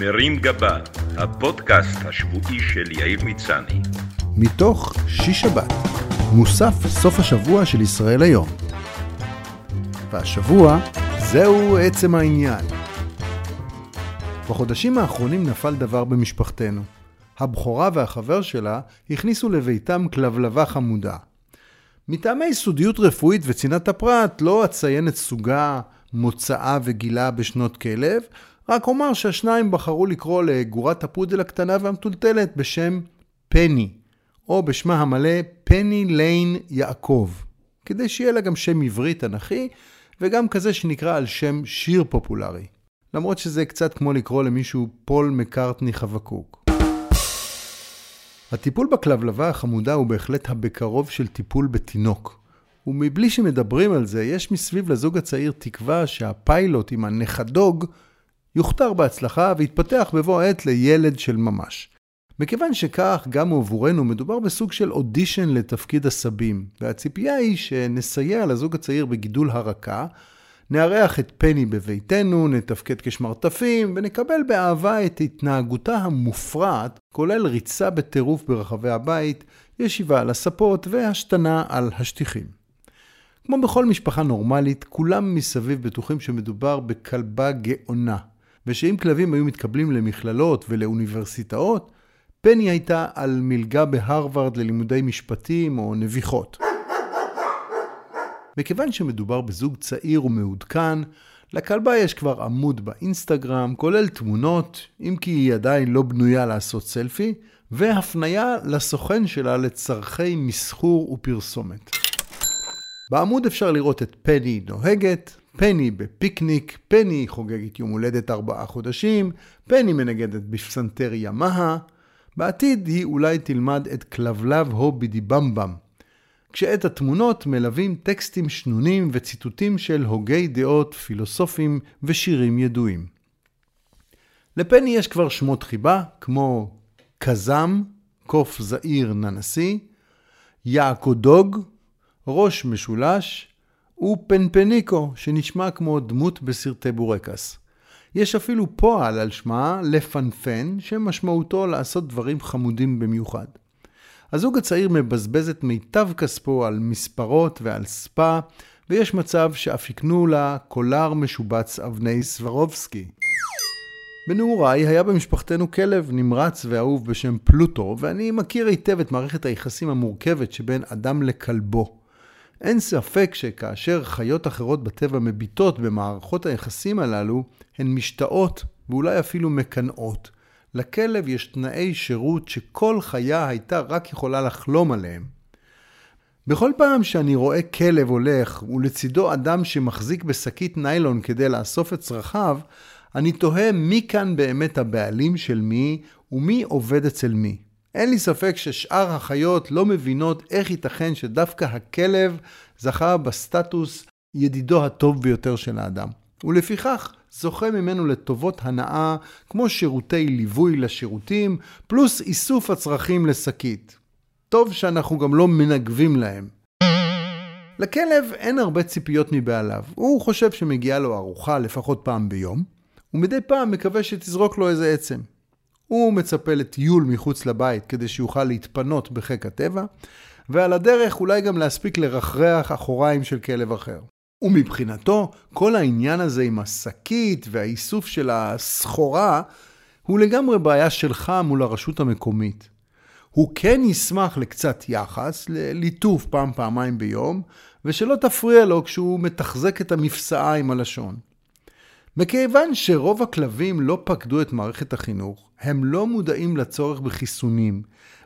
מרים גבה, הפודקאסט השבועי של יאיר מצני. מתוך שיש שבת, מוסף סוף השבוע של ישראל היום. והשבוע, זהו עצם העניין. בחודשים האחרונים נפל דבר במשפחתנו. הבכורה והחבר שלה הכניסו לביתם כלבלבה חמודה. מטעמי סודיות רפואית וצנעת הפרט לא אציין את סוגה, מוצאה וגילה בשנות כלב, רק אומר שהשניים בחרו לקרוא לגורת הפודל הקטנה והמטולטלת בשם פני, או בשמה המלא פני ליין יעקב, כדי שיהיה לה גם שם עברי תנכי, וגם כזה שנקרא על שם שיר פופולרי. למרות שזה קצת כמו לקרוא למישהו פול מקארטני חבקוק. הטיפול בכלבלבה החמודה הוא בהחלט הבקרוב של טיפול בתינוק. ומבלי שמדברים על זה, יש מסביב לזוג הצעיר תקווה שהפיילוט עם הנכדוג יוכתר בהצלחה ויתפתח בבוא העת לילד של ממש. מכיוון שכך, גם עבורנו מדובר בסוג של אודישן לתפקיד הסבים, והציפייה היא שנסייע לזוג הצעיר בגידול הרקה, נארח את פני בביתנו, נתפקד כשמרטפים, ונקבל באהבה את התנהגותה המופרעת, כולל ריצה בטירוף ברחבי הבית, ישיבה על הספות והשתנה על השטיחים. כמו בכל משפחה נורמלית, כולם מסביב בטוחים שמדובר בכלבה גאונה, ושאם כלבים היו מתקבלים למכללות ולאוניברסיטאות, פני הייתה על מלגה בהרווארד ללימודי משפטים או נביחות. מכיוון שמדובר בזוג צעיר ומעודכן, לכלבה יש כבר עמוד באינסטגרם, כולל תמונות, אם כי היא עדיין לא בנויה לעשות סלפי, והפניה לסוכן שלה לצורכי מסחור ופרסומת. בעמוד אפשר לראות את פני נוהגת, פני בפיקניק, פני חוגגת יום הולדת ארבעה חודשים, פני מנגדת בפסנתר ימאה. בעתיד היא אולי תלמד את כלבלב הו בדיבמבם. כשאת התמונות מלווים טקסטים שנונים וציטוטים של הוגי דעות, פילוסופים ושירים ידועים. לפני יש כבר שמות חיבה, כמו קזם, קוף זעיר ננסי, יעקודוג, ראש משולש, ופנפניקו, שנשמע כמו דמות בסרטי בורקס. יש אפילו פועל על שמה לפנפן, שמשמעותו לעשות דברים חמודים במיוחד. הזוג הצעיר מבזבז את מיטב כספו על מספרות ועל ספא, ויש מצב שאף יקנו לה קולר משובץ אבני סברובסקי. בנעוריי היה במשפחתנו כלב נמרץ ואהוב בשם פלוטו, ואני מכיר היטב את מערכת היחסים המורכבת שבין אדם לכלבו. אין ספק שכאשר חיות אחרות בטבע מביטות במערכות היחסים הללו, הן משתאות ואולי אפילו מקנאות. לכלב יש תנאי שירות שכל חיה הייתה רק יכולה לחלום עליהם. בכל פעם שאני רואה כלב הולך ולצידו אדם שמחזיק בשקית ניילון כדי לאסוף את צרכיו, אני תוהה מי כאן באמת הבעלים של מי ומי עובד אצל מי. אין לי ספק ששאר החיות לא מבינות איך ייתכן שדווקא הכלב זכה בסטטוס ידידו הטוב ביותר של האדם. ולפיכך זוכה ממנו לטובות הנאה כמו שירותי ליווי לשירותים, פלוס איסוף הצרכים לשקית. טוב שאנחנו גם לא מנגבים להם. לכלב אין הרבה ציפיות מבעליו. הוא חושב שמגיעה לו ארוחה לפחות פעם ביום, ומדי פעם מקווה שתזרוק לו איזה עצם. הוא מצפה לטיול מחוץ לבית כדי שיוכל להתפנות בחיק הטבע, ועל הדרך אולי גם להספיק לרחרח אחוריים של כלב אחר. ומבחינתו, כל העניין הזה עם השקית והאיסוף של הסחורה, הוא לגמרי בעיה שלך מול הרשות המקומית. הוא כן ישמח לקצת יחס, לליטוף פעם פעמיים ביום, ושלא תפריע לו כשהוא מתחזק את המפסעה עם הלשון. מכיוון שרוב הכלבים לא פקדו את מערכת החינוך, הם לא מודעים לצורך בחיסונים,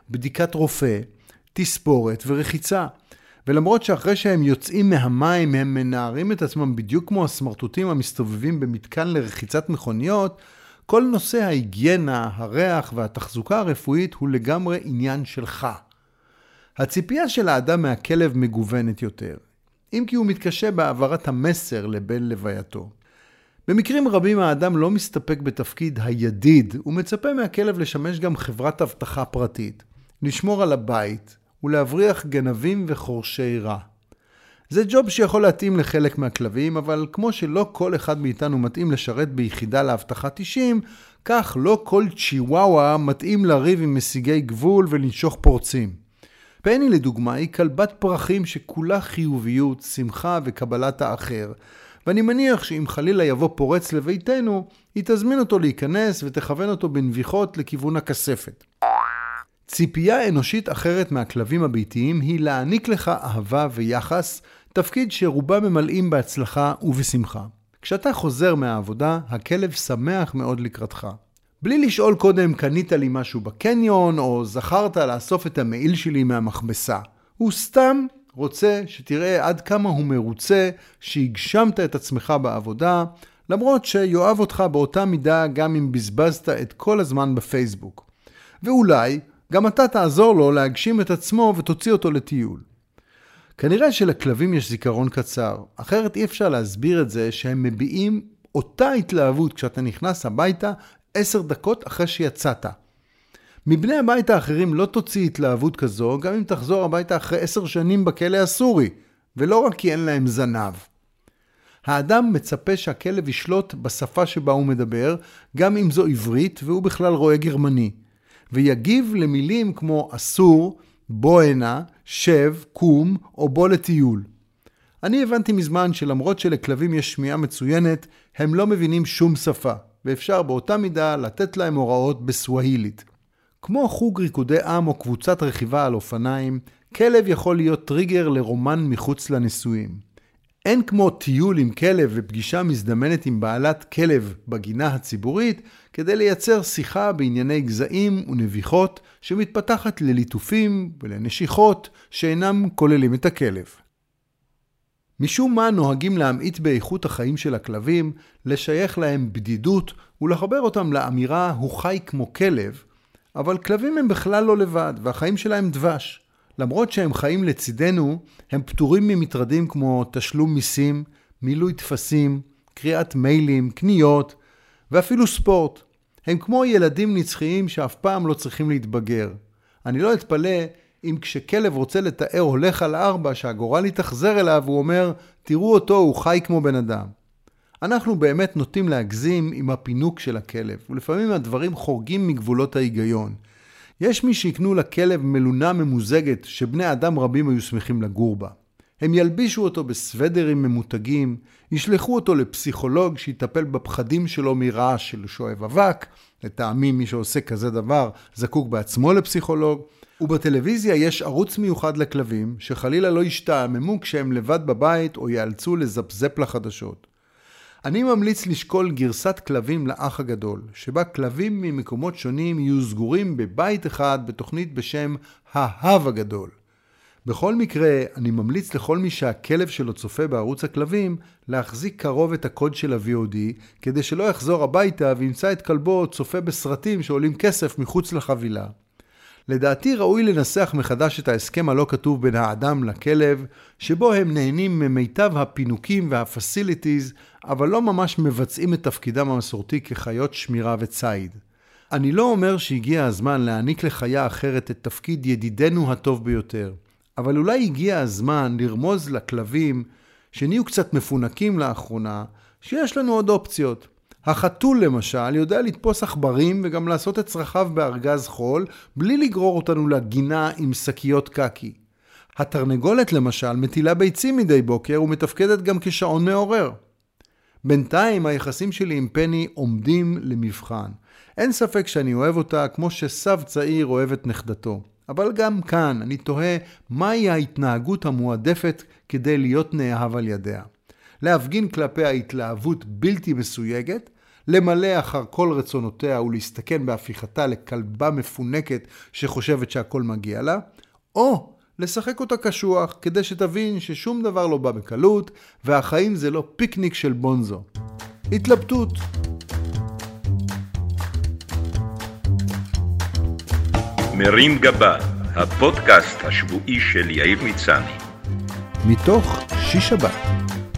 בדיקת רופא, תספורת ורחיצה. ולמרות שאחרי שהם יוצאים מהמים הם מנערים את עצמם בדיוק כמו הסמרטוטים המסתובבים במתקן לרחיצת מכוניות, כל נושא ההיגיינה, הריח והתחזוקה הרפואית הוא לגמרי עניין שלך. הציפייה של האדם מהכלב מגוונת יותר, אם כי הוא מתקשה בהעברת המסר לבין לווייתו. במקרים רבים האדם לא מסתפק בתפקיד הידיד, הוא מצפה מהכלב לשמש גם חברת אבטחה פרטית, לשמור על הבית ולהבריח גנבים וחורשי רע. זה ג'וב שיכול להתאים לחלק מהכלבים, אבל כמו שלא כל אחד מאיתנו מתאים לשרת ביחידה לאבטחת אישים, כך לא כל צ'יוואווה מתאים לריב עם משיגי גבול ולנשוך פורצים. פני לדוגמה היא כלבת פרחים שכולה חיוביות, שמחה וקבלת האחר, ואני מניח שאם חלילה יבוא פורץ לביתנו, היא תזמין אותו להיכנס ותכוון אותו בנביחות לכיוון הכספת. ציפייה אנושית אחרת מהכלבים הביתיים היא להעניק לך אהבה ויחס, תפקיד שרובם ממלאים בהצלחה ובשמחה. כשאתה חוזר מהעבודה, הכלב שמח מאוד לקראתך. בלי לשאול קודם קנית לי משהו בקניון, או זכרת לאסוף את המעיל שלי מהמכבסה. הוא סתם רוצה שתראה עד כמה הוא מרוצה שהגשמת את עצמך בעבודה, למרות שיאהב אותך באותה מידה גם אם בזבזת את כל הזמן בפייסבוק. ואולי גם אתה תעזור לו להגשים את עצמו ותוציא אותו לטיול. כנראה שלכלבים יש זיכרון קצר, אחרת אי אפשר להסביר את זה שהם מביעים אותה התלהבות כשאתה נכנס הביתה עשר דקות אחרי שיצאת. מבני הבית האחרים לא תוציא התלהבות כזו, גם אם תחזור הביתה אחרי עשר שנים בכלא הסורי, ולא רק כי אין להם זנב. האדם מצפה שהכלב ישלוט בשפה שבה הוא מדבר, גם אם זו עברית והוא בכלל רואה גרמני, ויגיב למילים כמו אסור, בוא הנה, שב, קום או בוא לטיול. אני הבנתי מזמן שלמרות שלכלבים יש שמיעה מצוינת, הם לא מבינים שום שפה, ואפשר באותה מידה לתת להם הוראות בסווהילית. כמו חוג ריקודי עם או קבוצת רכיבה על אופניים, כלב יכול להיות טריגר לרומן מחוץ לנישואים. אין כמו טיול עם כלב ופגישה מזדמנת עם בעלת כלב בגינה הציבורית כדי לייצר שיחה בענייני גזעים ונביחות שמתפתחת לליטופים ולנשיכות שאינם כוללים את הכלב. משום מה נוהגים להמעיט באיכות החיים של הכלבים, לשייך להם בדידות ולחבר אותם לאמירה "הוא חי כמו כלב", אבל כלבים הם בכלל לא לבד, והחיים שלהם דבש. למרות שהם חיים לצידנו, הם פטורים ממטרדים כמו תשלום מיסים, מילוי טפסים, קריאת מיילים, קניות, ואפילו ספורט. הם כמו ילדים נצחיים שאף פעם לא צריכים להתבגר. אני לא אתפלא אם כשכלב רוצה לתאר הולך על ארבע שהגורל יתאכזר אליו, הוא אומר, תראו אותו, הוא חי כמו בן אדם. אנחנו באמת נוטים להגזים עם הפינוק של הכלב, ולפעמים הדברים חורגים מגבולות ההיגיון. יש מי שיקנו לכלב מלונה ממוזגת שבני אדם רבים היו שמחים לגור בה. הם ילבישו אותו בסוודרים ממותגים, ישלחו אותו לפסיכולוג שיטפל בפחדים שלו מרעש של שואב אבק, לטעמי מי שעושה כזה דבר זקוק בעצמו לפסיכולוג, ובטלוויזיה יש ערוץ מיוחד לכלבים, שחלילה לא ישתעממו כשהם לבד בבית או ייאלצו לזפזפ לחדשות. אני ממליץ לשקול גרסת כלבים לאח הגדול, שבה כלבים ממקומות שונים יהיו סגורים בבית אחד בתוכנית בשם ההב הגדול. בכל מקרה, אני ממליץ לכל מי שהכלב שלו צופה בערוץ הכלבים, להחזיק קרוב את הקוד של ה-VOD, כדי שלא יחזור הביתה וימצא את כלבו צופה בסרטים שעולים כסף מחוץ לחבילה. לדעתי ראוי לנסח מחדש את ההסכם הלא כתוב בין האדם לכלב, שבו הם נהנים ממיטב הפינוקים והפסיליטיז, אבל לא ממש מבצעים את תפקידם המסורתי כחיות שמירה וציד. אני לא אומר שהגיע הזמן להעניק לחיה אחרת את תפקיד ידידנו הטוב ביותר, אבל אולי הגיע הזמן לרמוז לכלבים, שנהיו קצת מפונקים לאחרונה, שיש לנו עוד אופציות. החתול למשל יודע לתפוס עכברים וגם לעשות את צרכיו בארגז חול בלי לגרור אותנו לגינה עם שקיות קקי. התרנגולת למשל מטילה ביצים מדי בוקר ומתפקדת גם כשעון מעורר. בינתיים היחסים שלי עם פני עומדים למבחן. אין ספק שאני אוהב אותה כמו שסב צעיר אוהב את נכדתו. אבל גם כאן אני תוהה מהי ההתנהגות המועדפת כדי להיות נאהב על ידיה. להפגין כלפיה התלהבות בלתי מסויגת, למלא אחר כל רצונותיה ולהסתכן בהפיכתה לכלבה מפונקת שחושבת שהכל מגיע לה, או לשחק אותה קשוח כדי שתבין ששום דבר לא בא בקלות והחיים זה לא פיקניק של בונזו. התלבטות. מרים גבה, הפודקאסט השבועי של יאיר מצני. מתוך שיש שבת,